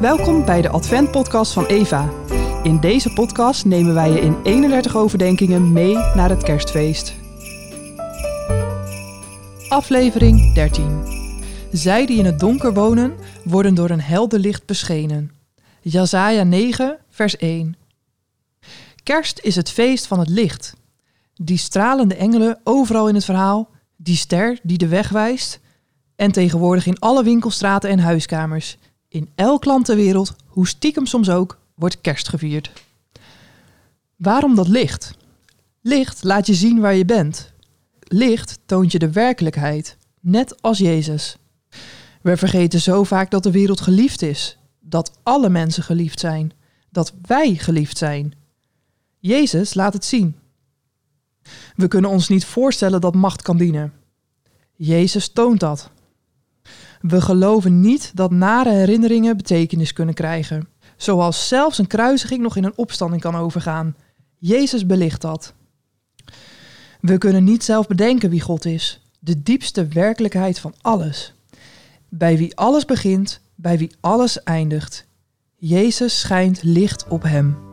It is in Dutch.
Welkom bij de Advent-podcast van Eva. In deze podcast nemen wij je in 31 overdenkingen mee naar het kerstfeest. Aflevering 13. Zij die in het donker wonen, worden door een helder licht beschenen. Jesaja 9, vers 1. Kerst is het feest van het licht. Die stralende engelen overal in het verhaal, die ster die de weg wijst, en tegenwoordig in alle winkelstraten en huiskamers. In elk land ter wereld, hoe stiekem soms ook, wordt kerst gevierd. Waarom dat licht? Licht laat je zien waar je bent. Licht toont je de werkelijkheid, net als Jezus. We vergeten zo vaak dat de wereld geliefd is, dat alle mensen geliefd zijn, dat wij geliefd zijn. Jezus laat het zien. We kunnen ons niet voorstellen dat macht kan dienen. Jezus toont dat. We geloven niet dat nare herinneringen betekenis kunnen krijgen, zoals zelfs een kruisiging nog in een opstanding kan overgaan. Jezus belicht dat. We kunnen niet zelf bedenken wie God is, de diepste werkelijkheid van alles. Bij wie alles begint, bij wie alles eindigt. Jezus schijnt licht op hem.